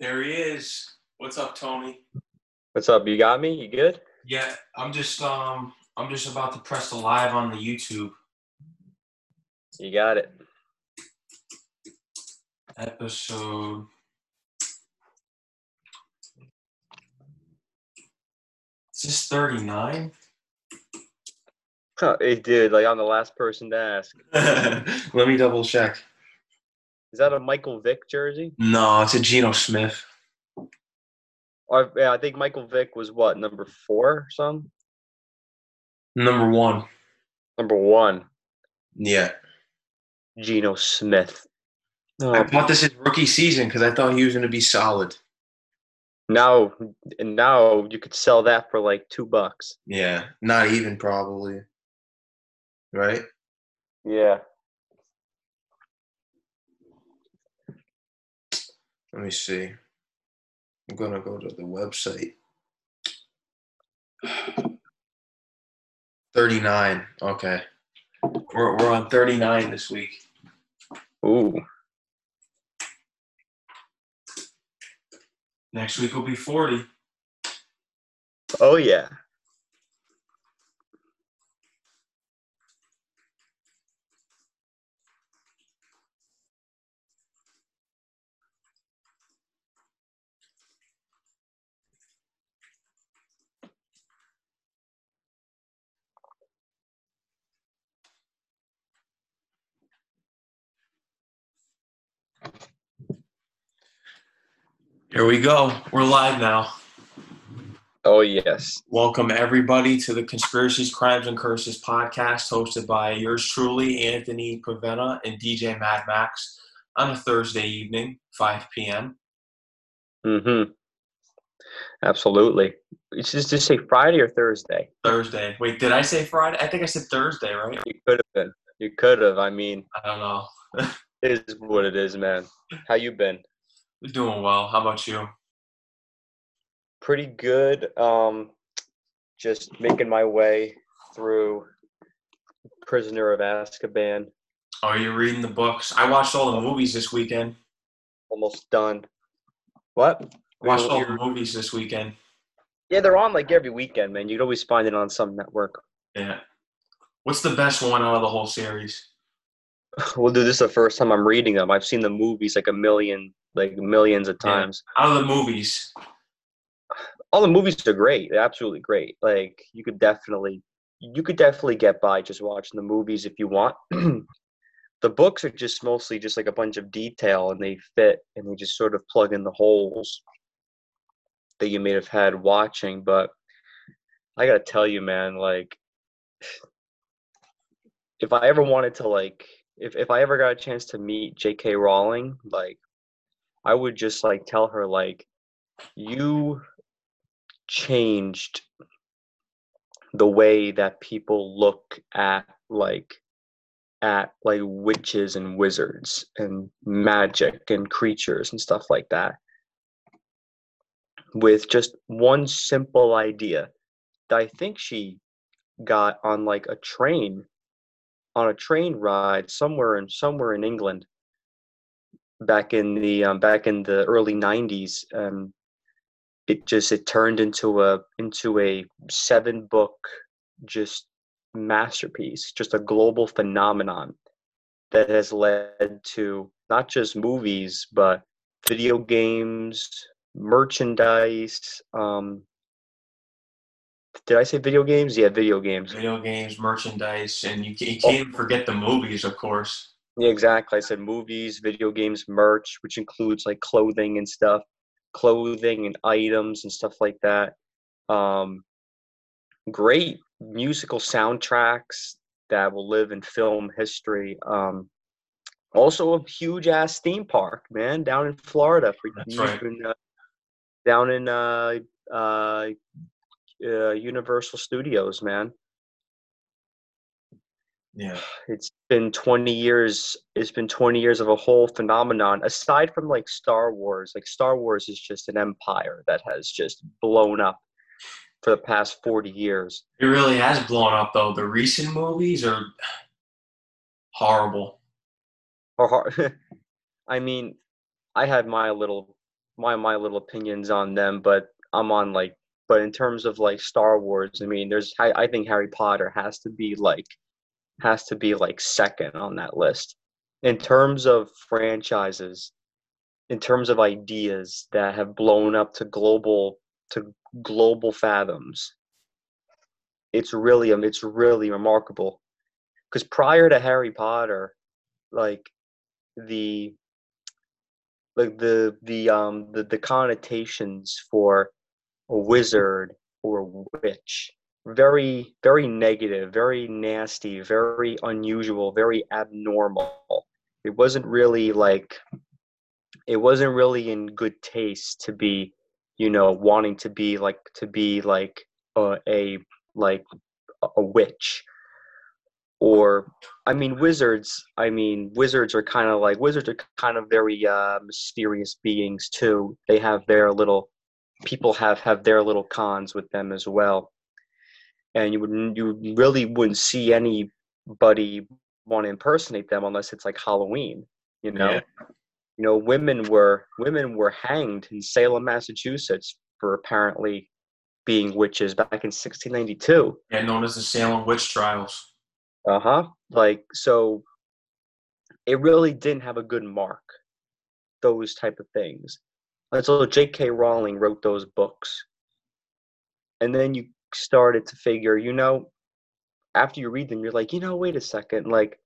There he is. What's up, Tony? What's up? You got me? You good? Yeah, I'm just um I'm just about to press the live on the YouTube You got it. episode. Is this 39? Huh, Hey, dude, like I'm the last person to ask. Let me double check. Is that a Michael Vick jersey? No, it's a Geno Smith. Or yeah, I think Michael Vick was what number four or something. Number one. Number one, Yeah. Geno Smith. I Oh, bought this his rookie season because I thought he was going to be solid. now, and now you could sell that for like two bucks. Yeah, not even probably. Right? Yeah. Let me see. I'm gonna go to the website. 39. Okay. We're we're on 39 this week. Ooh. Next week will be 40. Oh yeah. Here we go. We're live now. Oh yes. Welcome everybody to the Conspiracies, Crimes, and Curses podcast, hosted by yours truly, Anthony Paventa and DJ Mad Max, on a Thursday evening, 5 p.m. Mm-hmm. Absolutely. It's just just say Friday or Thursday. Thursday. Wait, did I say Friday? I think I said Thursday, right? You could have been. You could have. I mean, I don't know. it is what it is, man. How you been? Doing well. How about you? pretty good. Um, just making my way through Prisoner of Azkaban. Oh, are you reading the books? I watched all the movies this weekend. Almost done. What? Watched all the movies this weekend. Yeah, they're on like every weekend, man. You'd always find it on some network. Yeah. What's the best one out of the whole series? Well, dude, this is the first time I'm reading them. I've seen the movies like a million, like millions of Yeah. times. Out of the movies. All the movies are great. They're absolutely great. Like you could definitely, you could definitely get by just watching the movies if you want. the books are just mostly just like a bunch of detail and they fit and they just sort of plug in the holes that you may have had watching but i gotta tell you man like if i ever wanted to like if, if i ever got a chance to meet jk rowling like i would just like tell her like you changed the way that people look at like at like witches and wizards and magic and creatures and stuff like that. With just one simple idea that I think she got on like a train on a train ride somewhere in somewhere in England back in the um, back in the early 90s and it just it turned into a into a seven book just masterpiece, just a global phenomenon that has led to not just movies, but video games, merchandise. Um, did I say video games? Yeah, video games. Video games, merchandise, and you, you can't even forget the movies, of course. Yeah, exactly. I said movies, video games, merch, which includes like clothing and stuff, clothing and items and stuff like that. Um, great musical soundtracks that will live in film history. Um, also, a huge ass theme park, man, down in Florida for That's right. can, uh, down in uh, uh, uh, Universal Studios, man. Yeah. it's been 20 years it's been 20 years of a whole phenomenon aside from like star wars like star wars is just an empire that has just blown up for the past 40 years It really has blown up, though. The recent movies are horrible. or har- i mean i had my little my my little opinions on them, but I'm on like but in terms of like Star Wars, I mean, there's I, I think Harry Potter has to be like has to be like second on that list. In terms of franchises, in terms of ideas that have blown up to global to global fathoms, it's really um, it's really remarkable. Because prior to Harry Potter, like the like the the um the, the connotations for a wizard or a witch very very negative very nasty very unusual very abnormal. It wasn't really like it wasn't really in good taste to be you know wanting to be like to be like a, like a witch. Or i mean wizards i mean wizards are kind of like wizards are kind of very uh mysterious beings too. They have their little people have have their little cons with them as well and you would you really wouldn't see anybody want to impersonate them unless it's like halloween you know yeah. you know women were women were hanged in salem massachusetts for apparently being witches back in 1692 yeah known as the salem witch trials uh-huh like so it really didn't have a good mark those type of things so J.K. Rowling wrote those books. And then you started to figure, you know, after you read them, you're like, you know, wait a second, like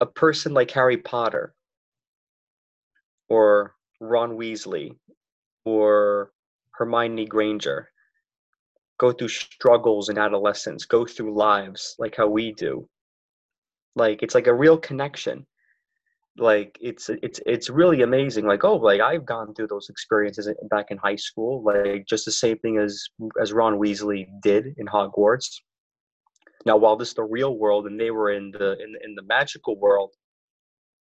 a person like Harry Potter or Ron Weasley or Hermione Granger go through struggles in adolescence, go through lives like how we do. Like it's like a real connection like it's it's it's really amazing like oh like i've gone through those experiences back in high school like just the same thing as as ron weasley did in hogwarts. Now while this is the real world and they were in the in, in the magical world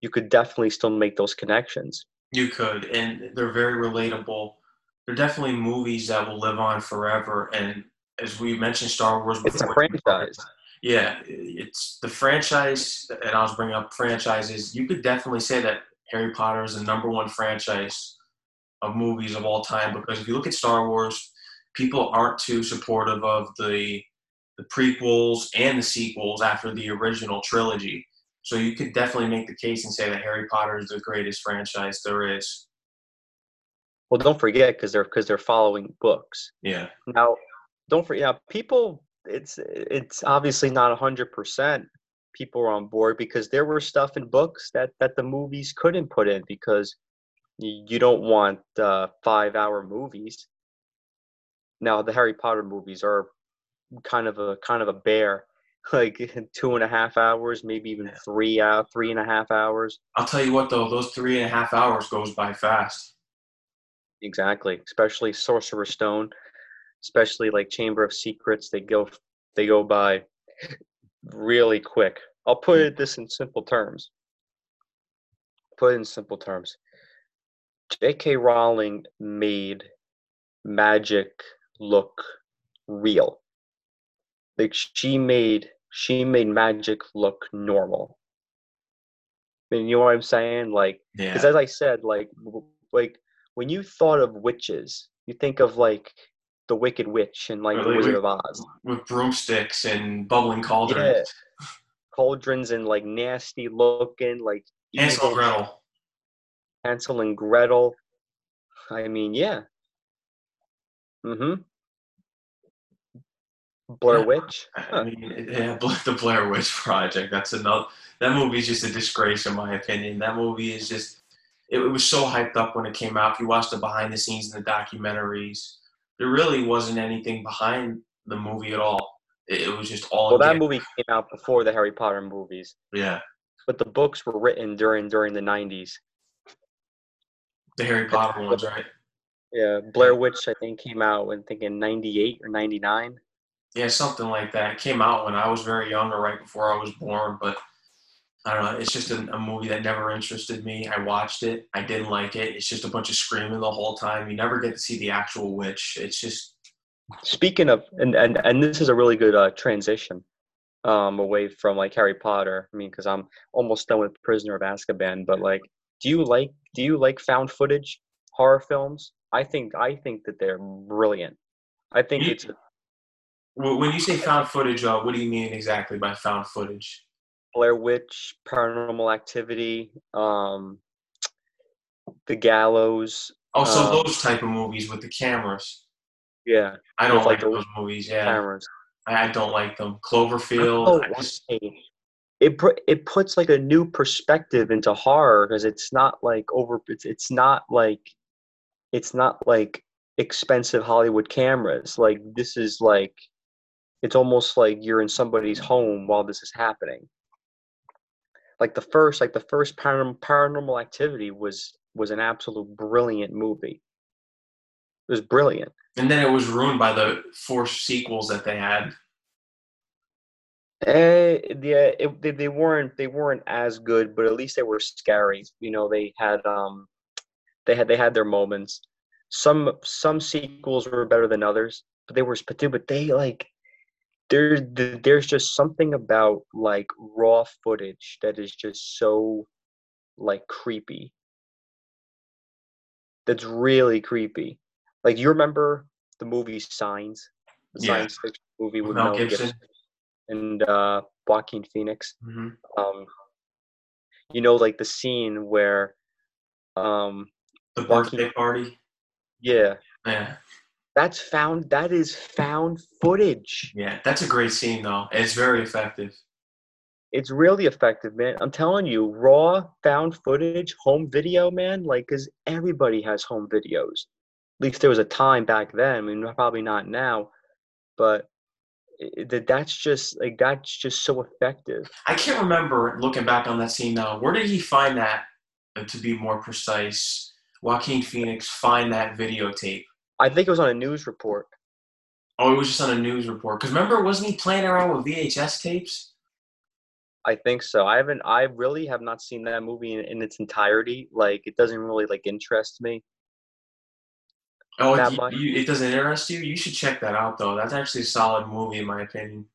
you could definitely still make those connections. You could and they're very relatable. They're definitely movies that will live on forever and as we mentioned star wars it's a franchise yeah, it's the franchise, and I was bringing up franchises. You could definitely say that Harry Potter is the number one franchise of movies of all time because if you look at Star Wars, people aren't too supportive of the the prequels and the sequels after the original trilogy. So you could definitely make the case and say that Harry Potter is the greatest franchise there is. Well, don't forget because they're because they're following books. Yeah. Now, don't forget. Yeah, people it's it's obviously not hundred percent people are on board because there were stuff in books that that the movies couldn't put in because you don't want uh, five hour movies. Now the Harry Potter movies are kind of a kind of a bear, like two and a half hours, maybe even three out three and a half hours. I'll tell you what though, those three and a half hours goes by fast. Exactly, especially Sorcerer's Stone especially like Chamber of Secrets, they go they go by really quick. I'll put hmm. it this in simple terms. Put it in simple terms. J.K. Rowling made magic look real. Like she made she made magic look normal. I mean, you know what I'm saying? Like, because yeah. as I said, like, like when you thought of witches, you think of like the Wicked Witch and like the Wizard of Oz with broomsticks and bubbling cauldrons. Yeah. Cauldrons and like nasty looking like Hansel and Gretel. Hansel and Gretel. I mean, yeah. Mm-hmm. Blair. Witch. I mean, yeah, the Blair Witch Project. That's another. That movie is just a disgrace, in my opinion. That movie is just. It, it was so hyped up when it came out. If you watch the behind the scenes and the documentaries, there really wasn't anything behind the movie at all. It, it was just all. Well, that movie came out before the Harry Potter movies. Yeah. But the books were written during during the '90s. The Harry Potter ones, right? Yeah, Blair Witch I think came out in thinking '98 or '99. Yeah, something like that. It came out when I was very young or right before I was born, but I don't know. It's just a, a, movie that never interested me. I watched it. I didn't like it. It's just a bunch of screaming the whole time. You never get to see the actual witch. It's just. Speaking of, and and and this is a really good uh, transition, um, away from like Harry Potter. I mean, because I'm almost done with Prisoner of Azkaban. But like, do you like do you like found footage? horror films. I think I think that they're brilliant. I think it's Wh- When you say found footage, uh, what do you mean exactly by found footage? Blair Witch, Paranormal Activity, um, The Gallows. Oh, so Um, those type of movies with the cameras. Yeah, I don't like, like those movies. Yeah, cameras. I I don't like them. Cloverfield. Oh, I just- it it puts like a new perspective into horror because it's not like over. It's it's not like it's not like expensive Hollywood cameras. Like this is like it's almost like you're in somebody's home while this is happening. Like the first, like the first paranormal, paranormal activity was was an absolute brilliant movie. It was brilliant. and then it was ruined by the four sequels that they had. Eh, yeah, it, they, they weren't they weren't as good, but at least they were scary. You know, they had um, they had they had their moments. Some some sequels were better than others, but they were but they, but they like there's there's just something about like raw footage that is just so like creepy. That's really creepy. Like you remember the movie Signs, the Yeah. science fiction movie with Mel Gibson. Gibson and uh, Joaquin Phoenix. hmm Um, you know, like the scene where, um, The Joaquin- birthday party. yeah, Yeah, that's found. That is found footage. yeah, that's a great scene though. It's very effective. It's really effective, man. I'm telling you, raw found footage, home video, man. Like, cause everybody has home videos. At least there was a time back then. I mean, probably not now, but that that's just like that's just so effective. I can't remember looking back on that scene now. Where did he find that? uh, To be more precise, Joaquin Phoenix find that videotape. I think it was on a news report. Oh, it was just on a news report. Because remember, wasn't he playing around with VHS tapes? I think so. I haven't. I really have not seen that movie in, in its entirety. Like, it doesn't really like interest me. Oh, it, you, it doesn't interest you? You should check that out, though. That's actually a solid movie, in my opinion.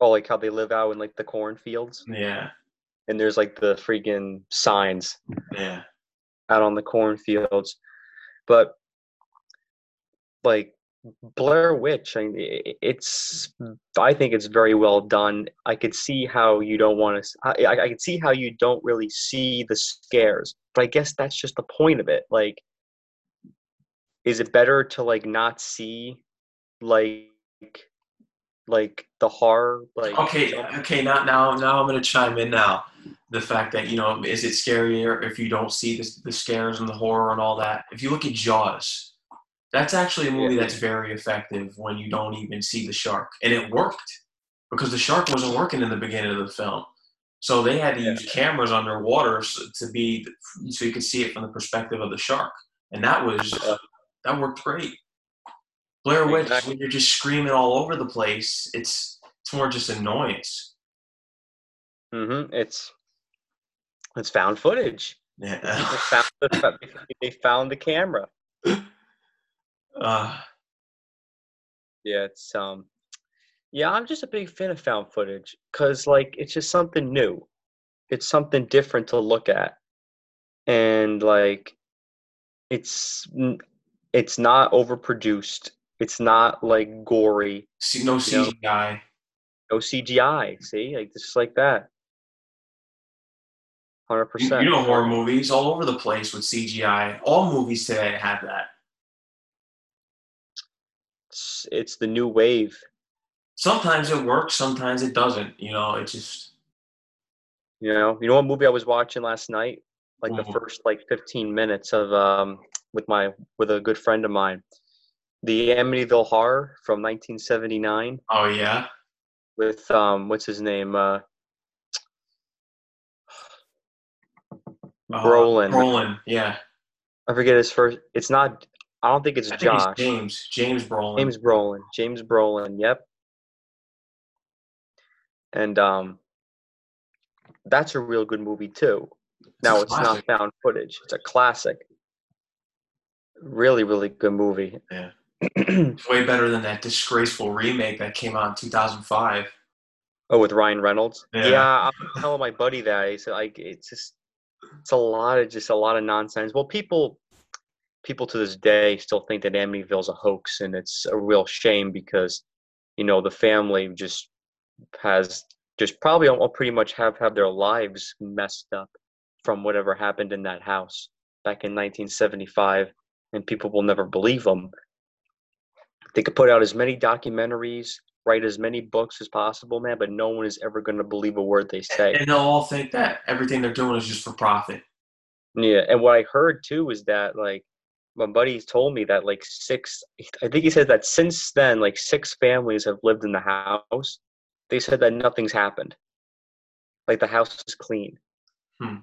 Oh, like how they live out in like the cornfields, Yeah, and there's like the freaking signs yeah. out on the cornfields. But like Blair Witch, I mean, it's. Mm. I think it's very well done. I could see how you don't want to. I, I could see how you don't really see the scares, but I guess that's just the point of it. Like, is it better to like not see, like, like the horror? Like, Okay, okay. Now, now, now, I'm gonna chime in now. The fact that you know, is it scarier if you don't see the, the scares and the horror and all that? If you look at Jaws, that's actually a movie that's very effective when you don't even see the shark, and it worked because the shark wasn't working in the beginning of the film. So they had to use cameras underwater to be so you could see it from the perspective of the shark, and that was Yeah. that worked great. Blair Witch, Exactly. when you're just screaming all over the place, it's it's more just annoyance. hmm It's it's found footage. Yeah. People found the, they found the camera. uh, Yeah, it's um, yeah, I'm just a big fan of found footage because like it's just something new. It's something different to look at, and like, it's it's not overproduced. It's not like gory. see, no You know, CGI. No CGI. See, like just like that. Hundred percent. you know horror movies all over the place with CGI. All movies today have that. It's, it's the new wave. Sometimes it works, sometimes it doesn't. You know, it just You know, you know what movie I was watching last night? Like the Mhm. first like 15 minutes of um with my with a good friend of mine. The Amityville Horror from 1979 oh yeah. with um what's his name? Uh Uh, Brolin. Brolin, yeah. I forget his first it's not I don't think it's I think it's James. James Brolin. James Brolin. James Brolin, yep. And um that's a real good movie too. It's Now it's not found footage. It's a classic. Really, really good movie. Yeah. It's way better than that disgraceful remake that came out in 2005. oh, with Ryan Reynolds. Yeah. Yeah, I'm telling my buddy that. He said like it's just it's a lot of just a lot of nonsense. Well, people people to this day still think that Amityville's a hoax, and it's a real shame because, you know, the family just has just probably all pretty much have have their lives messed up from whatever happened in that house back in 1975, and people will never believe them. They could put out as many documentaries, write as many books as possible, man, but no one is ever going to believe a word they say. And they'll all think that everything they're doing is just for profit. Yeah, and what I heard too is that like my buddies told me that like six, I think he said that since then, like six families have lived in the house. They said that nothing's happened. Like the house is clean. Hmm.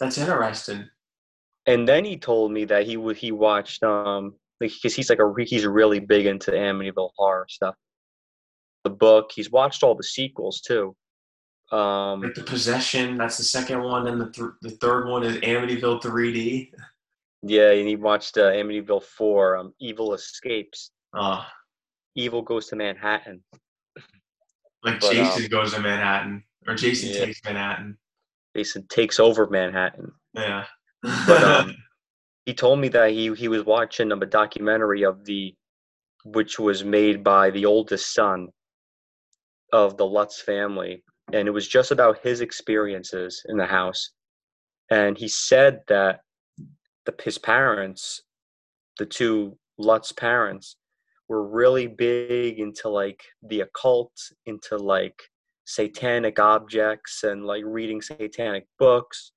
That's interesting. And then he told me that he would he watched um like because he's like a he's really big into Amityville horror stuff. The book he's watched all the sequels too. Um, like the possession, that's the second one, and the th- the third one is Amityville 3D. Yeah, and he watched uh, Amityville 4, um, Evil Escapes. Uh, Evil Goes to Manhattan. Like but, Jason um, goes to Manhattan, or Jason yeah. takes Manhattan. Jason takes over Manhattan. Yeah. but um, he told me that he he was watching um, a documentary of the, which was made by the oldest son of the Lutz family, and it was just about his experiences in the house. And he said that the, his parents, the two Lutz parents, were really big into like the occult, into like satanic objects and like reading satanic books.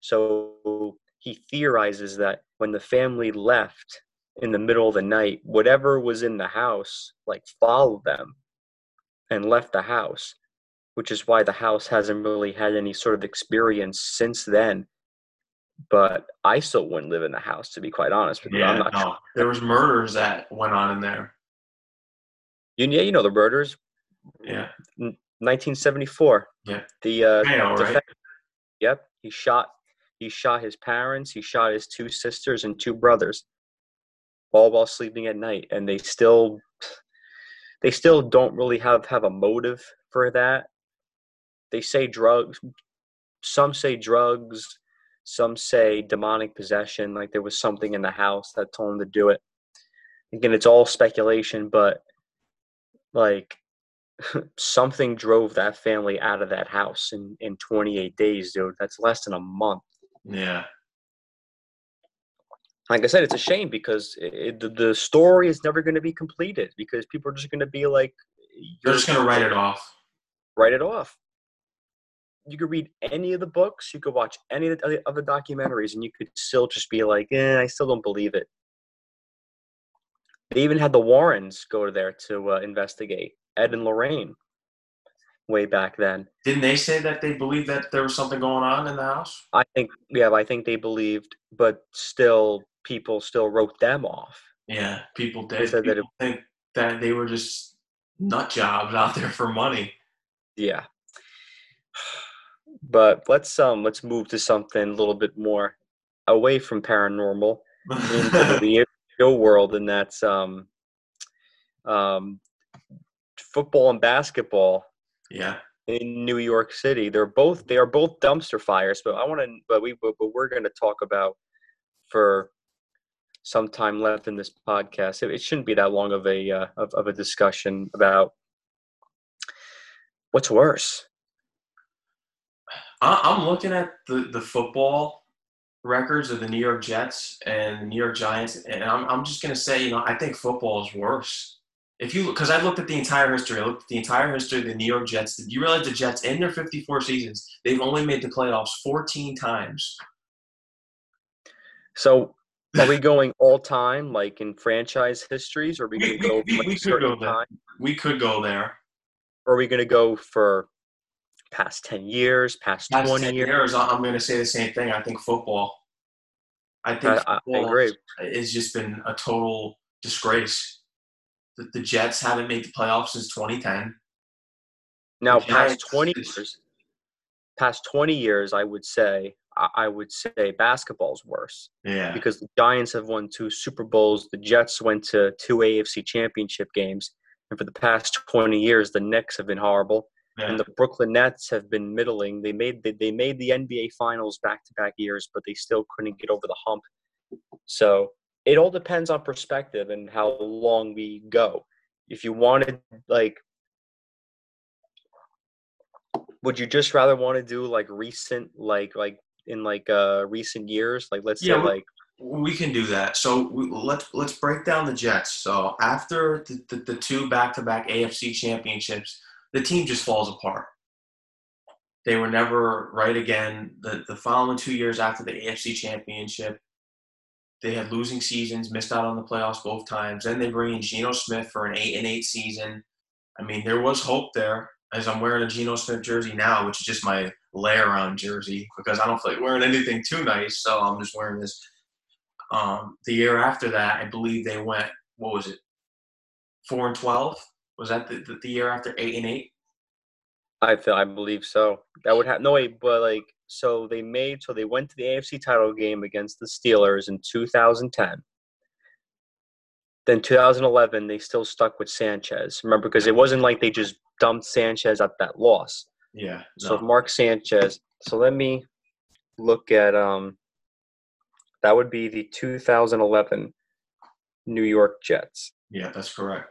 So he theorizes that when the family left in the middle of the night, whatever was in the house like followed them and left the house, which is why the house hasn't really had any sort of experience since then but I still wouldn't live in the house to be quite honest with you. Yeah, no. Sure. There was murders that went on in there. You, yeah, you know the murders. Yeah. 1974. Yeah. The uh Mayo, right? Yep. He shot he shot his parents, he shot his two sisters and two brothers all while sleeping at night and they still they still don't really have have a motive for that. They say drugs some say drugs, some say demonic possession, like there was something in the house that told him to do it. Again, it's all speculation, but like something drove that family out of that house in, in 28 days, dude. That's less than a month. Yeah. Like I said, it's a shame because it, the, the story is never going to be completed because people are just going to be like, you're just going to write it off. Write it off you could read any of the books, you could watch any of the, of the documentaries, and you could still just be like, eh, I still don't believe it. They even had the Warrens go there to uh, investigate Ed and Lorraine way back then. Didn't they say that they believed that there was something going on in the house? I think, yeah, I think they believed, but still, people still wrote them off. Yeah, people did. They said people that it, think that they were just nut jobs out there for money. Yeah, but let's um let's move to something a little bit more away from paranormal into the real world, and that's um um football and basketball. Yeah. In New York City, they're both they are both dumpster fires. But I want to, but we but, we're going to talk about for some time left in this podcast. It, it shouldn't be that long of a uh, of, of a discussion about what's worse I'm looking at the, the football records of the New York Jets and the New York Giants, and I'm, I'm just going to say, you know, I think football is worse. If you, because I looked at the entire history, I looked at the entire history of the New York Jets. Did you realize the Jets, in their 54 seasons, they've only made the playoffs 14 times? So, are we going all time, like in franchise histories, or are we going to go? We, we, we could go there. Time? We could go there. Or are we going to go for past 10 years, past, past 20 years. years. I'm going to say the same thing. I think football. I think I, I agree. It's just been a total disgrace. The, the Jets haven't made the playoffs since 2010. Now, past 20 years, past 20 years, I would say, I would say basketball's worse. Yeah. Because the Giants have won two Super Bowls. The Jets went to two AFC championship games. And for the past 20 years, the Knicks have been horrible. Yeah. And the Brooklyn Nets have been middling. They made they, they made the NBA Finals back to back years, but they still couldn't get over the hump. So it all depends on perspective and how long we go. If you wanted like would you just rather want to do like recent like like in like uh recent years like let's Yeah, say like We can do that. So we, let's let's break down the Jets. So after the, the, the two back-to-back AFC championships, the team just falls apart. They were never right again. The the following two years after the AFC championship, they had losing seasons, missed out on the playoffs both times. Then they bring in Geno Smith for an eight and eight season. I mean, there was hope there. As I'm wearing a Geno Smith jersey now, which is just my layer on jersey because I don't feel like wearing anything too nice, so I'm just wearing this. Um, the year after that, I believe they went. What was it? Four and twelve. Was that the, the, the year after eight and eight? I feel I believe so. That would have no way, but like so they made so they went to the AFC title game against the Steelers in 2010. Then 2011 they still stuck with Sanchez. Remember because it wasn't like they just dumped Sanchez at that loss. Yeah. So no. Mark Sanchez. So let me look at um that would be the 2011 New York Jets. yeah, that's correct.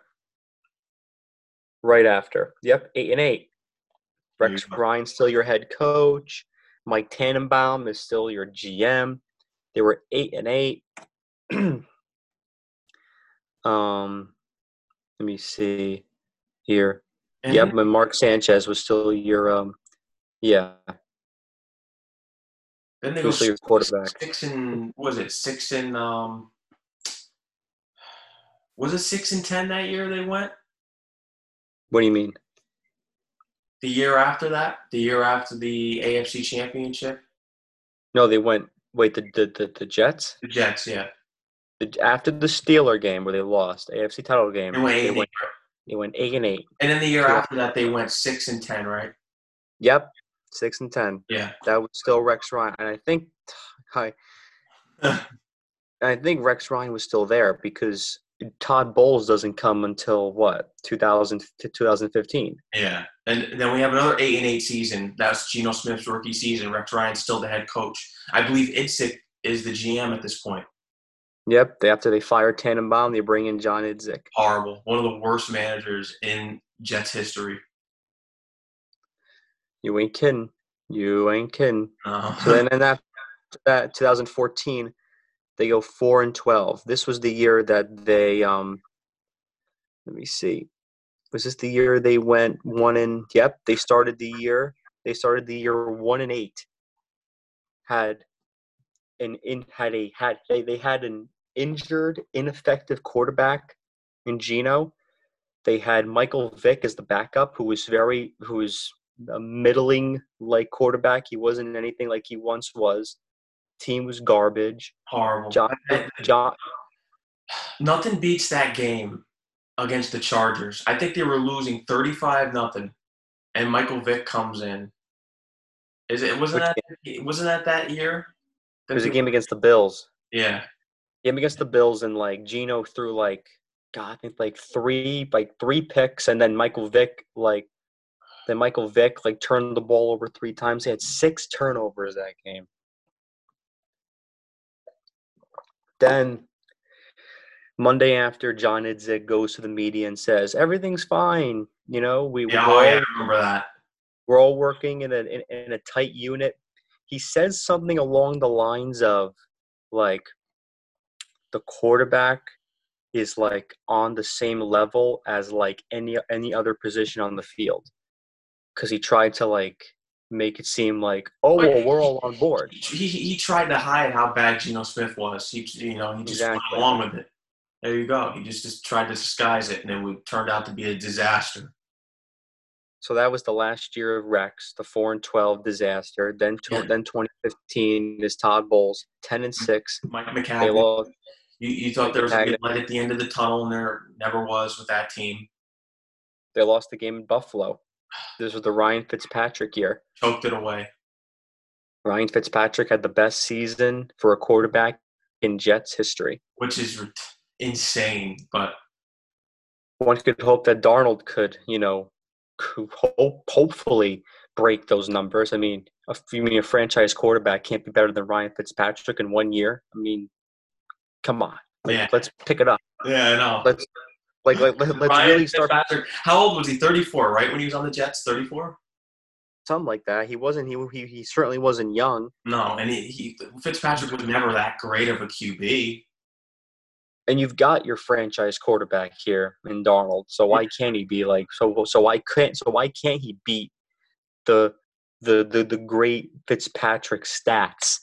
Right after. Yep, eight and eight. Rex. Ryan still your head coach. Mike Tannenbaum is still your GM. They were eight and eight. um, let me see here. And Yep, and Mark Sanchez was still your um, yeah, Then they was your quarterback. six and was it six and um. Was it six and ten that year they went? What do you mean? The year after that, the year after the AFC Championship, No, they went. Wait, the the the, the Jets the Jets, yeah, the, after the Steeler game where they lost AFC title game. they went eight. They went eight they went eight and eight. And then the year after that, they went six and ten, right? Yep, six and ten. Yeah. that was still Rex Ryan, and I think I I think Rex Ryan was still there because Todd Bowles doesn't come until what 2000 to 2015. Yeah, and then we have another eight and eight season. That's Geno Smith's rookie season. Rex Ryan's still the head coach. I believe Idzik is the GM at this point. Yep, they, after they fired Tannenbaum, they bring in John Idzik. Horrible. One of the worst managers in Jets history. You ain't kidding. You ain't kidding. Uh, So then, that that 2014, they go four and 12. This was the year that they um. Let me see. Was this the year they went one and? Yep, they started the year. They started the year one and eight. Had an in had a had they, they had an injured, ineffective quarterback in Geno. They had Michael Vick as the backup, who was very who was a middling like quarterback. He wasn't anything like he once was. Team was garbage. horrible. John John Nothing beats that game against the Chargers. I think they were losing thirty-five nothing, and Michael Vick comes in. Is it wasn't Which that wasn't that that year? it was a game against the Bills. Yeah, Game against the Bills and like Geno threw like God, I think like three like three picks and then Michael Vick like then Michael Vick like turned the ball over three times. He had six turnovers that game. Then Monday after John Idzik goes to the media and says everything's fine. You know, we yeah, we're, oh, all, yeah, remember that. we're all working in a in, in a tight unit. He says something along the lines of like the quarterback is like on the same level as like any any other position on the field because he tried to like make it seem like oh well we're all on board He, he, tried to hide how bad Geno Smith was. He you know he just went along with it. There you go. He just just tried to disguise it, and it would turned out to be a disaster. so that was the last year of rex the 4 and 12 disaster then Yeah. then 2015 is todd bowles 10 and 6 Mike McCaffrey. You, you thought there was a McCaffrey. light at the end of the tunnel, and there never was with that team. they lost the game in buffalo this was the ryan fitzpatrick year Choked it away. ryan fitzpatrick had the best season for a quarterback in jets history which is insane. But one could hope that Darnold could, you know, hope, hopefully break those numbers. I mean, a, you mean a franchise quarterback can't be better than Ryan Fitzpatrick in one year? I mean, come on. Yeah. let's pick it up. Yeah, I know. Let's like like let, let's Ryan really start Fitzpatrick, how old was he? 34, right? When he was on the Jets? 34? something like that. He wasn't. He he, he certainly wasn't young. No, and he, he Fitzpatrick was never that great of a QB. and you've got your franchise quarterback here in Darnold. So why can't he be like so? So why can't so why can't he beat the the the, the great Fitzpatrick stats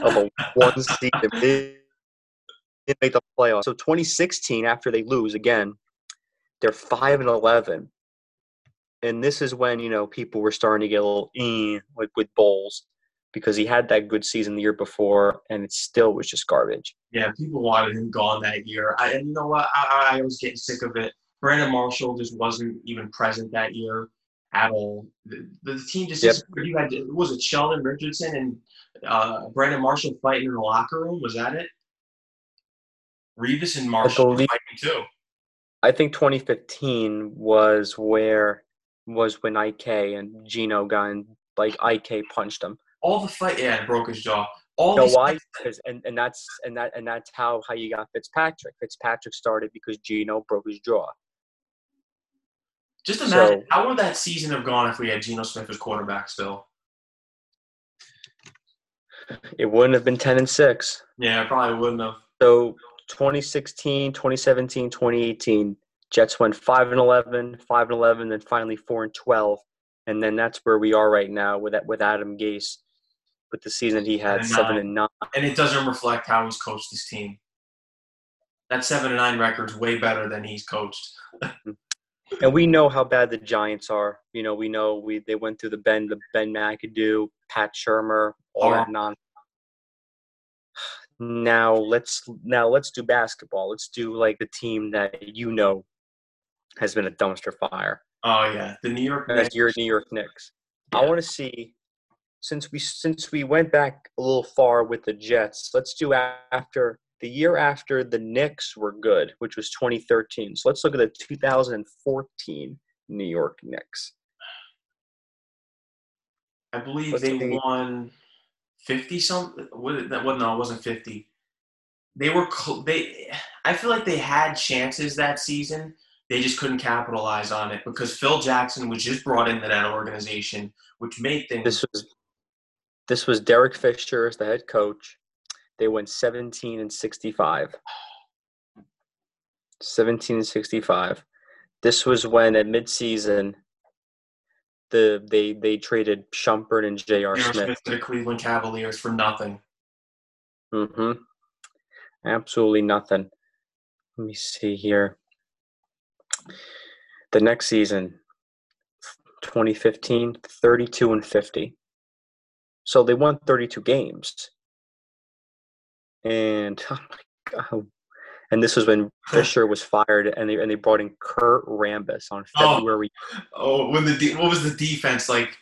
of a one season? Didn't make the playoffs. So 2016, after they lose again, they're five and eleven, and this is when you know people were starting to get a little eh, like with Bowles because he had that good season the year before, and it still was just garbage. Yeah, people wanted him gone that year. I, and you know what? I, I was getting sick of it. Brandon Marshall just wasn't even present that year at all. The, the team just Yep. you had was it Sheldon Richardson and uh, Brandon Marshall fighting in the locker room? Was that it? Revis and Marshall were fighting too. I think 2015 was where was when IK and Geno got in, like IK punched him. All the fight, yeah, and broke his jaw. All You know why? Because and, and that's and that and that's how how you got Fitzpatrick. Fitzpatrick started because Geno broke his jaw. Just imagine So- how would that season have gone if we had Geno Smith as quarterback still? It wouldn't have been 10 and 6. Yeah, probably wouldn't have. So 2016, 2017, 2018, Jets went 5 and 11, 5 and 11, then finally 4 and 12, and then that's where we are right now with that with Adam Gase, with the season he had And, seven uh, and nine. And it doesn't reflect how he's coached his team. That seven and nine record's way better than he's coached. And we know how bad the Giants are. You know, we know we they went through the Ben the Ben McAdoo, Pat Shurmur, all that non. Now let's now let's do basketball. Let's do like the team that you know has been a dumpster fire. Oh yeah, the New York Knicks. your New York Knicks. I want to see since we since we went back a little far with the Jets. Let's do after the year after the Knicks were good, which was 2013. So let's look at the 2014 New York Knicks. I believe Let's they see. won fifty something. What? That well, no, it wasn't fifty. They were cl- they. I feel like they had chances that season. They just couldn't capitalize on it because Phil Jackson was just brought into that organization, which made things. This was this was Derek Fisher as the head coach. They went 17 and 65. 17 and 65. This was when at midseason the they they traded Shumpert and J.R. Smith. Smith to the Cleveland Cavaliers for nothing. Mm-hmm. Absolutely nothing. Let me see here. The next season, 2015, 32 and 50. So they won 32 games. And oh my god. And this was when Fisher was fired and they and they brought in Kurt Rambis on Oh. February. Oh, when the de- what was the defense like?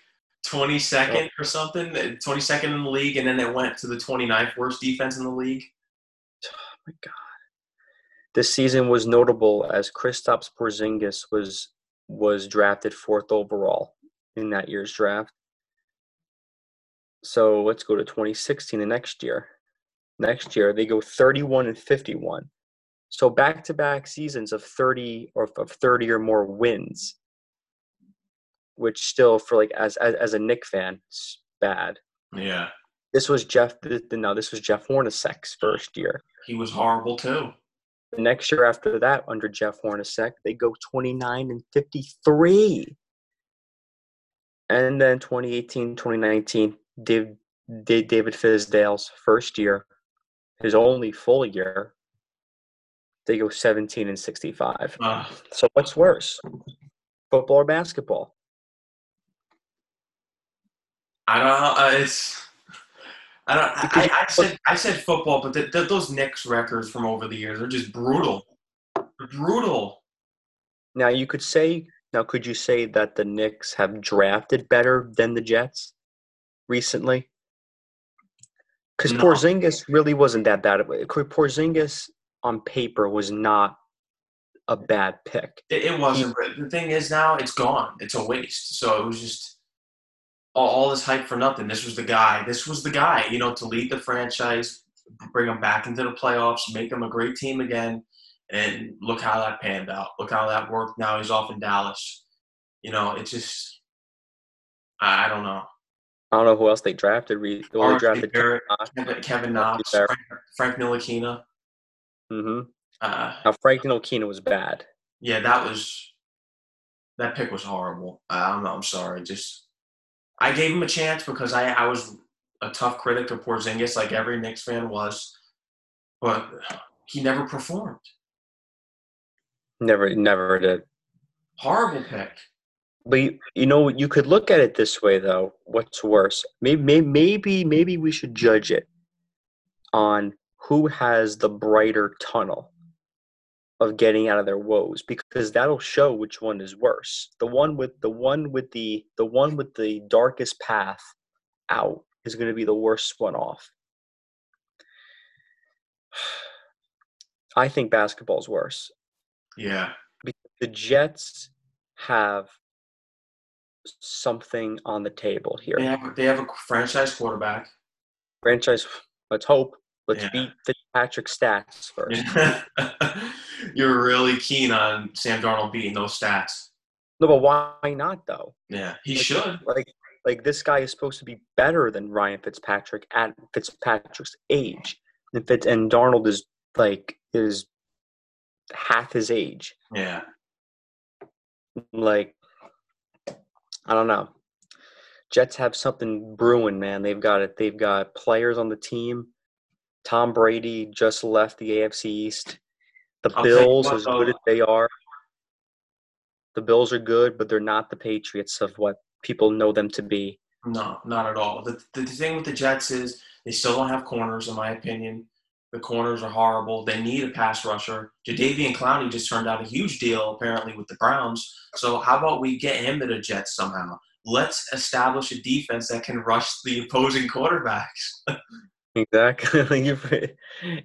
Twenty second or something? Uh, twenty second in the league, and then it went to the 29th worst defense in the league. Oh my god. This season was notable as Kristaps Porzingis was was drafted fourth overall in that year's draft. So let's go to 2016, the next year. Next year they go 31 and 51. So back-to-back seasons of 30 or of 30 or more wins, which still for like as as, as a Knick fan, it's bad. Yeah, This was Jeff. No, this was Jeff Hornacek's first year. he was horrible too. The next year after that, under Jeff Hornacek, they go 29 and 53. And then 2018, 2019, Dave, Dave, David Fizdale's first year, his only full year, they go 17 and 65. Uh, So what's worse, football or basketball? I don't know. Uh, it's. I don't. I, I said I said football, but th th those Knicks records from over the years are just brutal. They're brutal. Now you could say, now could you say that the Knicks have drafted better than the Jets recently? Because No. Porzingis really wasn't that bad. Porzingis on paper was not a bad pick. It, it wasn't. But the thing is, now it's gone. It's a waste. So it was just all, all this hype for nothing. This was the guy. This was the guy. You know, to lead the franchise bring them back into the playoffs, make them a great team again, and look how that panned out. Look how that worked. Now he's off in Dallas. You know, it just, I, I don't know. I don't know who else they drafted. Well, they drafted Barrett, Kevin, Kevin Knox Frank, Frank Ntilikina. Mhm. Uh, Now Frank Ntilikina was bad. yeah, that was that pick was horrible. Uh, I'm I'm sorry. Just I gave him a chance because I I was a tough critic of Porzingis, like every Knicks fan was, but he never performed. Never, never did. Horrible pick. But you, you know, you could look at it this way, though. What's worse? Maybe, maybe, maybe, maybe we should judge it on who has the brighter tunnel of getting out of their woes, because that'll show which one is worse. The one with the one with the the one with the darkest path out is going to be the worst one off. I think basketball's worse. Yeah, Because The Jets have something on the table here. they have they have a franchise quarterback. Franchise, let's hope. Let's Yeah. beat Fitzpatrick stats first. You're really keen on Sam Darnold beating those stats. No, but why not though? Yeah, he Like, should. Like, like this guy is supposed to be better than Ryan Fitzpatrick at Fitzpatrick's age, and Fitz and Darnold is like is half his age. Yeah, Like, I don't know. Jets have something brewing, man. They've got it. They've got players on the team. Tom Brady just left the AFC East. The I'll Bills, as good as they are, the Bills are good, but they're not the Patriots of what people know them to be. no, not at all. The, the thing with the Jets is they still don't have corners, in my opinion. The corners are horrible. They need a pass rusher. Jadeveon Clowney just turned out a huge deal, apparently, with the Browns. So how about we get him to the Jets somehow? Let's establish a defense that can rush the opposing quarterbacks. Exactly. Like, you-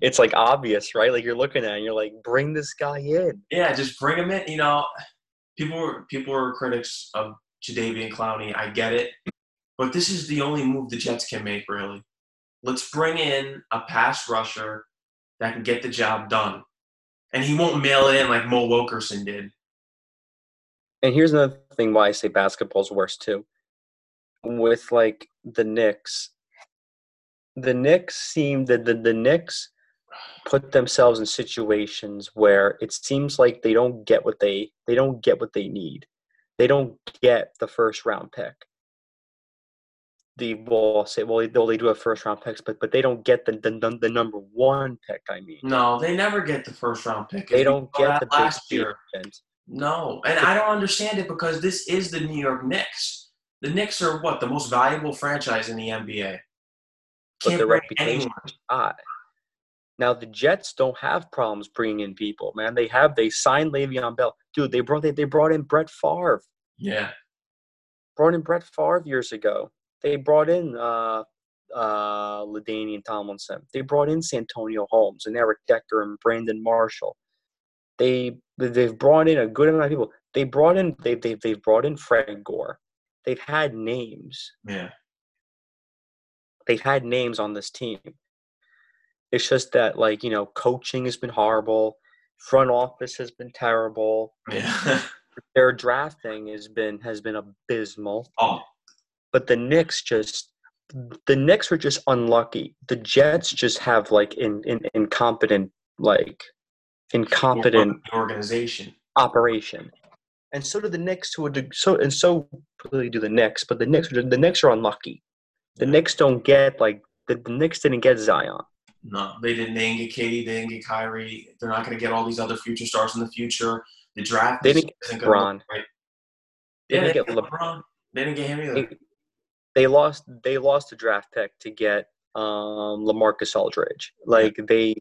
it's like obvious, right? Like you're looking at it and you're like, bring this guy in. Yeah, just bring him in. You know, people were people were critics of Jadeveon Clowney. I get it, but this is the only move the Jets can make. Really, let's bring in a pass rusher that can get the job done, and he won't mail it in like Mo Wilkerson did. And here's another thing why I say basketball's worse too. With like the Knicks, the Knicks seem that the, the Knicks put themselves in situations where it seems like they don't get what they they don't get what they need. They don't get the first round pick. The well, say well they, well, they do have first round picks, but but they don't get the the, the number one pick. I mean, No, they never get the first round pick. they We don't get the last year. defense. No, and I don't understand it because this is the New York Knicks. The Knicks are what the most valuable franchise in the NBA. But their reputation is high. Now the Jets don't have problems bringing in people, man. They have they signed Le'Veon Bell, dude. They brought they, they brought in Brett Favre, Yeah, brought in Brett Favre years ago. They brought in uh, uh, LaDainian Tomlinson. They brought in Santonio Holmes and Eric Decker and Brandon Marshall. They they've brought in a good amount of people. They brought in they they they've brought in Fred Gore. They've had names. yeah. They've had names on this team. It's just that, like, you know, coaching has been horrible, front office has been terrible, Yeah. their drafting has been has been abysmal. oh, But the Knicks just the Knicks are just unlucky. The Jets just have like in, in incompetent like incompetent organization. operation. And so do the Knicks to a so and so really do the Knicks, but the Knicks are the Knicks are unlucky. The Knicks don't get like the, the Knicks didn't get Zion. No, they didn't. They didn't get KD. They didn't get Kyrie. They're not going to get all these other future stars in the future. The draft They didn't get isn't gonna LeBron. look Right. They Yeah, didn't they get get Le- LeBron. They didn't get him either. They, they lost they lost a draft pick to get um LaMarcus Aldridge. Like they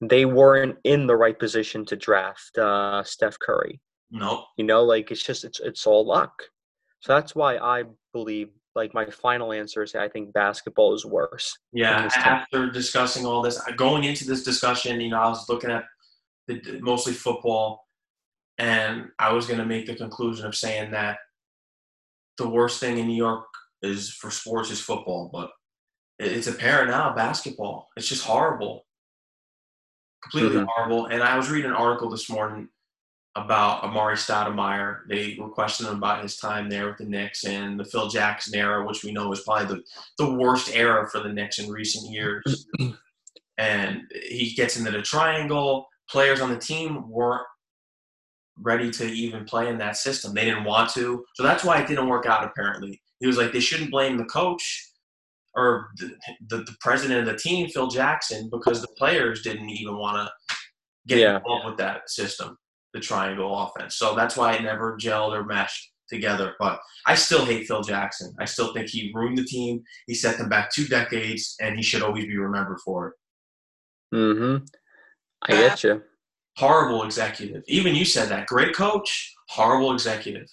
they weren't in the right position to draft uh Steph Curry. Nope. You know, like it's just it's it's all luck. So that's why I believe like my final answer is I think basketball is worse. Yeah, after discussing all this, going into this discussion, you know, I was looking at the, mostly football, and I was going to make the conclusion of saying that the worst thing in New York is for sports is football, but It's apparent now. Basketball. It's just horrible. Completely Mhm. horrible. And I was reading an article this morning about Amar'e Stoudemire. They were questioning him about his time there with the Knicks and the Phil Jackson era, which we know is probably the, the worst era for the Knicks in recent years. and he gets into the triangle. Players on the team weren't ready to even play in that system. They didn't want to. So that's why it didn't work out, apparently. He was like, they shouldn't blame the coach or the, the, the president of the team, Phil Jackson, because the players didn't even want to get Yeah. involved with that system, the triangle offense. So that's why it never gelled or meshed together. But I still hate Phil Jackson. I still think he ruined the team. He set them back two decades, and he should always be remembered for it. Mm-hmm. I get you. Horrible executive. Even you said that. Great coach, horrible executive.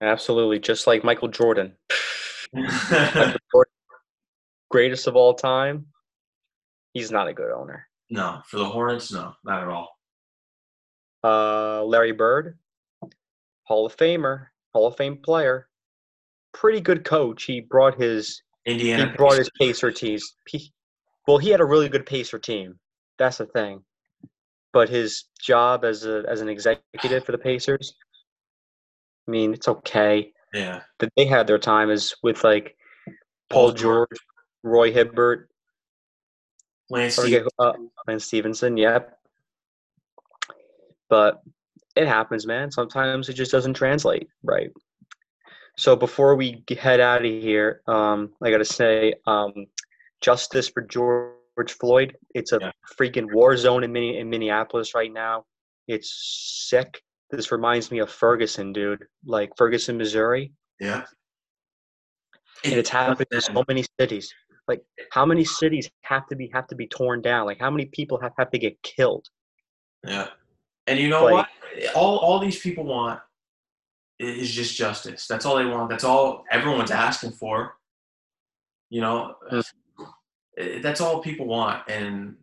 Absolutely. Just like Michael Jordan. Michael Jordan, greatest of all time. He's not a good owner. no, for the Hornets, no, not at all. Uh, Larry Bird, Hall of Famer, Hall of Fame player, pretty good coach. He brought his Indiana. he brought his Pacer teams. He, well, he had a really good Pacer team. That's the thing. But his job as a as an executive for the Pacers, I mean, it's okay. yeah. That they had their time is with like Paul George. Roy Hibbert, Lance uh, Lance Stephenson. Yep. But it happens, man. Sometimes it just doesn't translate right. So before we head out of here, um, I gotta say, um, justice for George Floyd. It's a Yeah. freaking war zone in, Minne- in Minneapolis right now. It's sick. This reminds me of Ferguson, dude. Like Ferguson, Missouri, Yeah. and it's happening in so many cities. Like, how many cities have to be have to be torn down? Like, how many people have, have to get killed? Yeah. And you know Like- what? All all these people want is just justice. That's all they want. That's all everyone's asking for. You know, Mm. Eh, that's all people want, and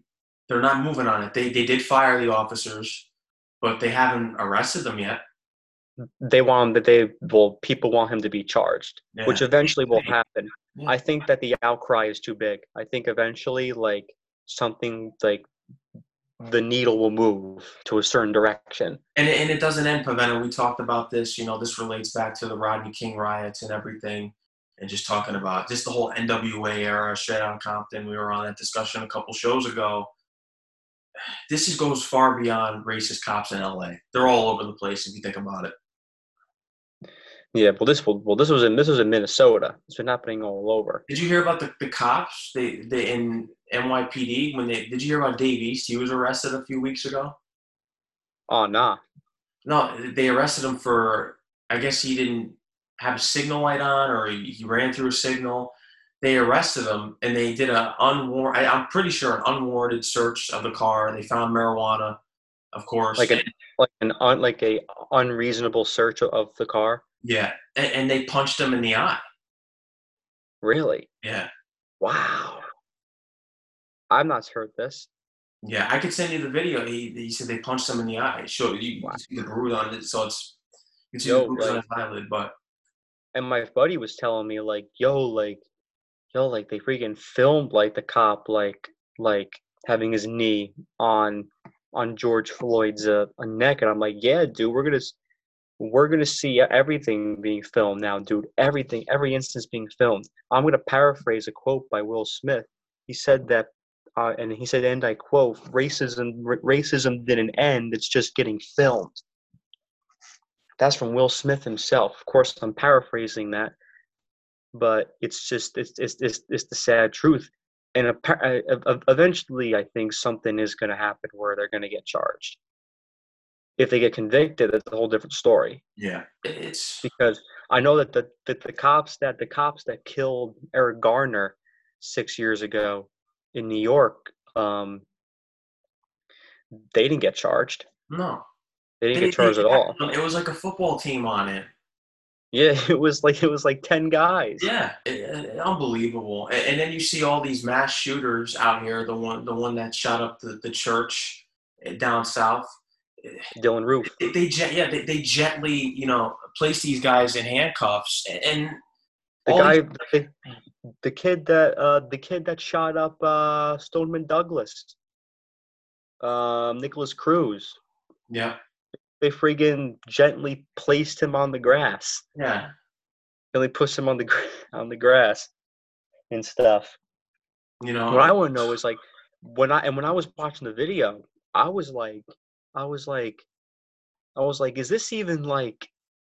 they're not moving on it. They they did fire the officers, but they haven't arrested them yet. They want that they well, people want him to be charged, Yeah. which eventually will happen. Yeah. I think that the outcry is too big. I think eventually, like something like the needle will move to a certain direction. and and it doesn't end, Paventa. We talked about this. You know, this relates back to the Rodney King riots and everything, and just talking about just the whole NWA era, straight on Compton. We were on that discussion a couple shows ago. This is, goes far beyond racist cops in LA. They're all over the place if you think about it. Yeah, well, this well, this was in this was in Minnesota. It's been happening all over. Did you hear about the, the cops? They they in NYPD when they did you hear about Dave East? He was arrested a few weeks ago. Oh nah. No, they arrested him for I guess he didn't have a signal light on or he, he ran through a signal. They arrested him and they did a unwarranted I'm pretty sure an unwarranted search of the car. They found marijuana, of course. Like a like an un, like a unreasonable search of the car. Yeah. And, and they punched him in the eye. Really? Yeah. Wow. I've not heard this. Yeah, I could send you the video. He, he said they punched him in the eye. Show you, Wow. can see the bruise on it, so it's you can see Yo, the bruise on like- his eyelid. But And my buddy was telling me like, yo, like, yo, like they freaking filmed like the cop like like having his knee on on George Floyd's uh, neck, and I'm like, yeah, dude, we're gonna we're gonna see everything being filmed now, dude. Everything, every instance being filmed. I'm gonna paraphrase a quote by Will Smith. He said that, uh, and he said, and I quote, "Racism, r- racism didn't end. It's just getting filmed." That's from Will Smith himself. Of course, I'm paraphrasing that, but it's just it's it's it's, it's the sad truth. And uh, ev- eventually, I think something is going to happen where they're going to get charged. If they get convicted, that's a whole different story. yeah, it's Because I know that the that the cops that the cops that killed Eric Garner six years ago in New York, um, they didn't get charged. no. They didn't They- get charged they- at all. It was like a football team on it. Yeah, it was like it was like ten guys. Yeah, it- it- unbelievable. And, and then you see all these mass shooters out here. The one, the one that shot up the, the church down south. Dylann Roof. They, they yeah, they, they gently, you know, place these guys in handcuffs. And The guy, the, the kid that uh the kid that shot up uh Stoneman Douglas, um Nikolas Cruz. Yeah. They friggin' gently placed him on the grass. Yeah. And they pushed him on the on the grass and stuff. You know. What I want to know is like when I and when I was watching the video, I was like, I was like, I was like, is this even like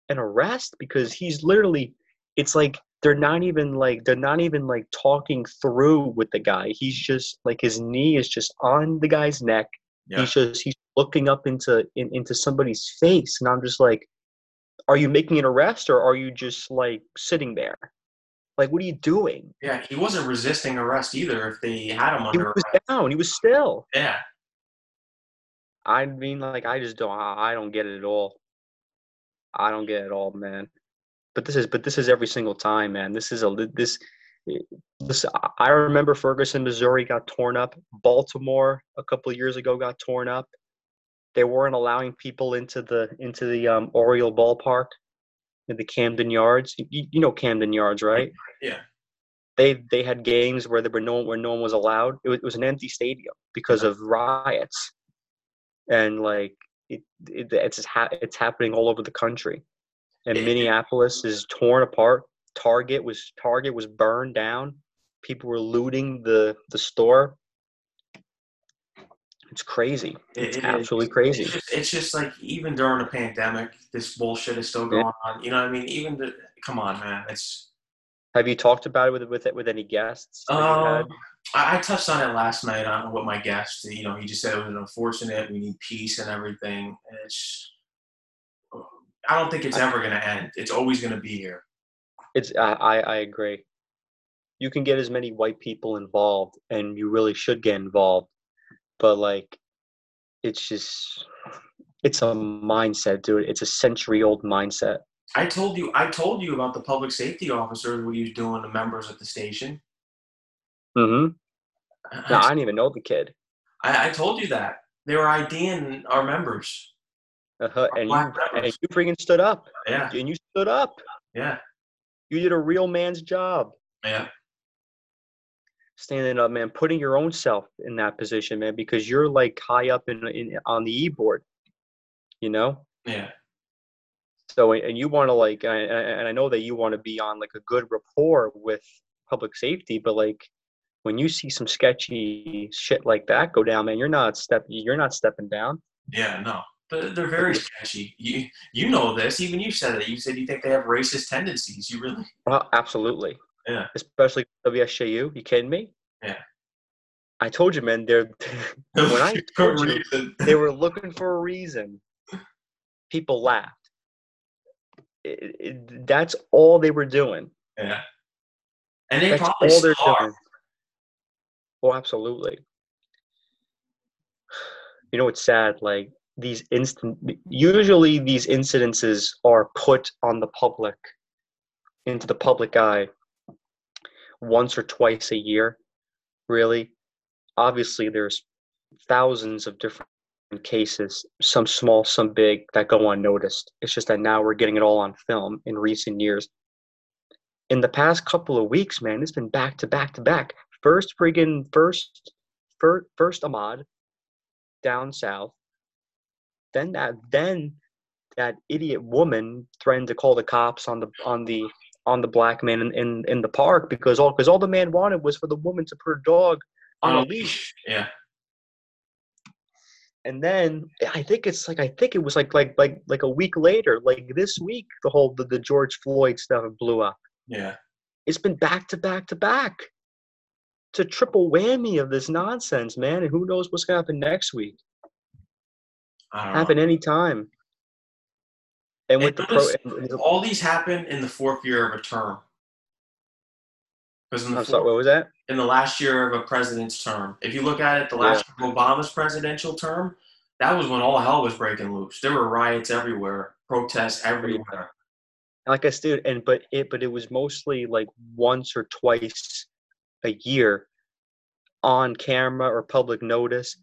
an arrest? Because he's literally, it's like they're not even like they're not even like talking through with the guy. He's just like his knee is just on the guy's neck. yeah. He's just he's looking up into in, into somebody's face, and I'm just like, are you making an arrest or are you just like sitting there? Like, what are you doing? Yeah, he wasn't resisting arrest either. If they had him under He was arrest. down. He was still. Yeah. I mean, like, I just don't. I don't get it at all. I don't get it at all, man. But this is, but this is every single time, man. This is a this. This I remember Ferguson, Missouri got torn up. Baltimore a couple of years ago got torn up. They weren't allowing people into the into the um, Oriole ballpark, in the Camden Yards. You, you know Camden Yards, right? Yeah. They they had games where there were no where no one was allowed. It was, it was an empty stadium because of riots, and like it, it it's ha- it's happening all over the country. And It- Minneapolis is torn apart. Target was Target was burned down. People were looting the the store. It's crazy. It- It's it absolutely crazy. It's just, it's just like even during a pandemic, this bullshit is still going on. You know what I mean? Even the come on, man. It's Have you talked about it with with with any guests? that you had? um, I, I touched on it last night on what my guest. You know, he just said it was unfortunate. We need peace and everything. And it's I don't think it's ever going to end. It's always going to be here. It's I, I I agree. You can get as many white people involved, and you really should get involved. But like, it's just it's a mindset, dude. It's a century old mindset. I told you. I told you about the public safety officer what he was doing to members at the station. Mm-hmm. I, No, I didn't even know the kid. I, I told you that they were IDing our members. Uh-huh. And you Black and you freaking stood up. Yeah, And you stood up. yeah, You did a real man's job. yeah. Standing up, man, putting your own self in that position, man, because you're like high up in, in on the e board, you know. Yeah, So and you want to like, and and I know that you want to be on like a good rapport with public safety, but like when you see some sketchy shit like that go down, man, you're not step, you're not stepping down. yeah. No, they're, they're very sketchy. You you know this. Even you said it. You said you think they have racist tendencies. You really? Uh, absolutely. Yeah. Especially WSJU. You kidding me? Yeah. I told you, man. They're when I told you, they were looking for a reason. People laughed. It, it, that's all they were doing. Yeah. And they That's probably all they're are. doing. Oh, absolutely. You know what's sad? Like these instant. Usually, these incidences are put on the public, into the public eye, once or twice a year. Really, obviously, there's thousands of different cases, some small, some big, that go unnoticed. It's just that now we're getting it all on film in recent years. In the past couple of weeks, man, it's been back to back to back. First friggin' first first, first Ahmaud down south. Then that then that idiot woman threatened to call the cops on the on the on the black man in, in, in the park because all because all the man wanted was for the woman to put her dog on On a oh, leash. Yeah. And then eh, I think it's like I think it was like like like like a week later, like this week, the whole the, the George Floyd stuff blew up. Yeah. It's been back to back to back. It's a triple whammy of this nonsense, man. And who knows what's gonna happen next week? I don't know. Happen anytime. And with And the pro, and- and the- all these happen in the fourth year of a term. Because in the I'm sorry, fourth- what was that? in the last year of a president's term. If you look at it, the last year of Obama's presidential term, that was when all hell was breaking loose. There were riots everywhere, protests everywhere. Like I said, and but it but it was mostly like once or twice a year on camera or public notice.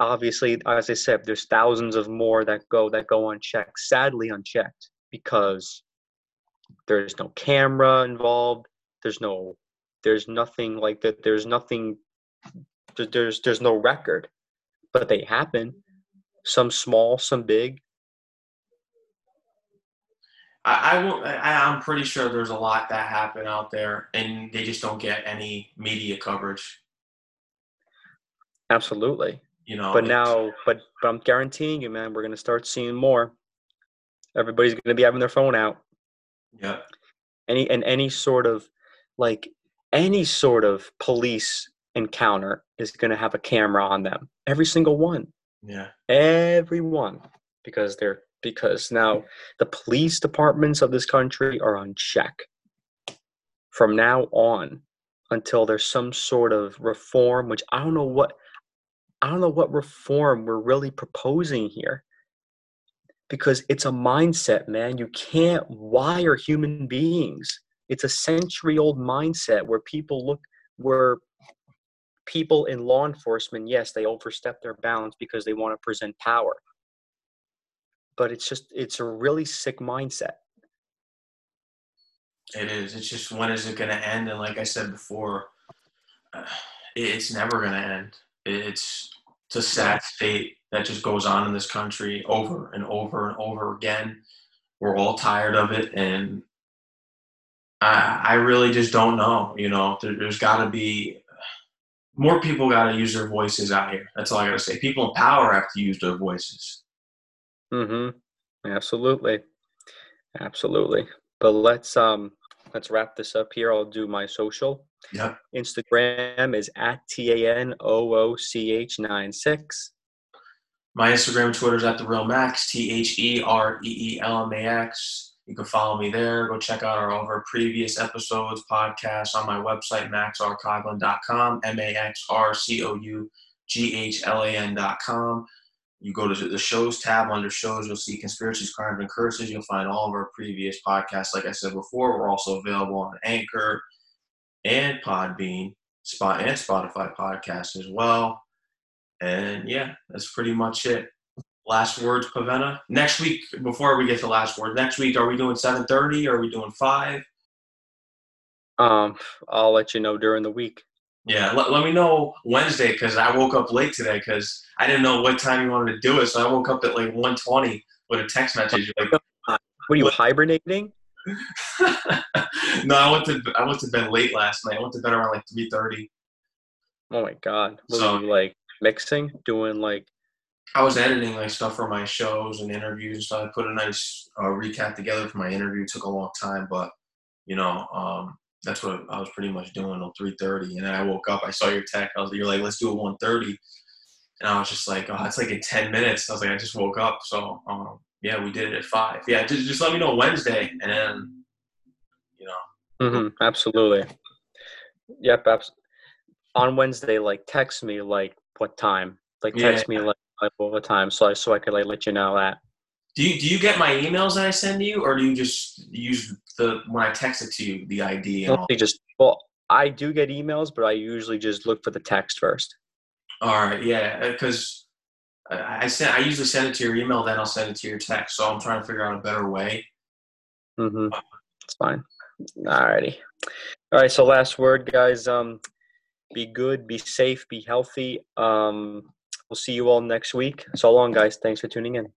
Obviously, as I said, there's thousands of more that go that go unchecked, sadly unchecked, because there's no camera involved. There's no there's nothing like that. There's nothing. There's there's no record, but they happen. Some small, some big. I, I won't. I, I'm pretty sure there's a lot that happen out there, and they just don't get any media coverage. Absolutely. You know. But now, but but I'm guaranteeing you, man, we're gonna start seeing more. Everybody's gonna be having their phone out. Yeah. Any and any sort of like any sort of police encounter is gonna have a camera on them. Every single one. Yeah. Everyone. Because they're because now the police departments of this country are on check from now on until there's some sort of reform, which I don't know what I don't know what reform we're really proposing here. Because it's a mindset, man. You can't wire human beings. It's a century old mindset where people look where people in law enforcement, yes, they overstep their bounds because they want to present power. But it's just it's a really sick mindset. It is. It's just when is it going to end? And like I said before, it's never going to end. It's it's a sad state that just goes on in this country over and over and over again. We're all tired of it, and I I really just don't know. You know, there, there's got to be more people. Got to use their voices out here. That's all I got to say. People in power have to use their voices. Mm-hmm. Absolutely. Absolutely. But let's um let's wrap this up here. I'll do my social. Yep. Instagram is at T A N O O C H nine six. My Instagram, Twitter is at the real Max, T H E R E E L M A X. You can follow me there. Go check out our, all of our previous episodes, podcasts on my website, maxrcoughlan.com, M A X R C O U G H L A N.com. You go to the shows tab under shows, you'll see conspiracies, crimes, and curses. You'll find all of our previous podcasts. Like I said before, we're also available on Anchor and Podbean, Spot and Spotify podcasts as well. And yeah, that's pretty much it. Last words, Paventa. Next week, before we get to last word, next week, are we doing seven thirty? Are we doing five? Um, I'll let you know during the week. Yeah, let, let me know Wednesday because I woke up late today because I didn't know what time you wanted to do it. So I woke up at like one twenty with a text message like, What are you hibernating? no, I went to I went to bed late last night. I went to bed around like three thirty. Oh my god. What So- you like mixing? Doing like I was editing like stuff for my shows and interviews. So I put a nice uh, recap together for my interview. It took a long time, but you know, um, that's what I was pretty much doing until three thirty. And then I woke up. I saw your text. I was you're like, let's do it one thirty. And I was just like, oh, it's like in ten minutes. I was like, I just woke up. So um, yeah, we did it at five. Yeah, just just let me know Wednesday, and then you know, Mhm, absolutely. Yep, abs- on Wednesday, like text me like what time? Like text me like, like the time so I so I could like let you know that. do you do you get my emails that I send you, or do you just use the when I text it to you the ID and all? Just well, I do get emails, but I usually just look for the text first. All right, yeah, because I I send I usually send it to your email, then I'll send it to your text. So I'm trying to figure out a better way. Mm-hmm. It's fine. Alrighty. All right. So last word, guys. Um, be good, be safe, be healthy. Um, we'll see you all next week. So long, guys. Thanks for tuning in.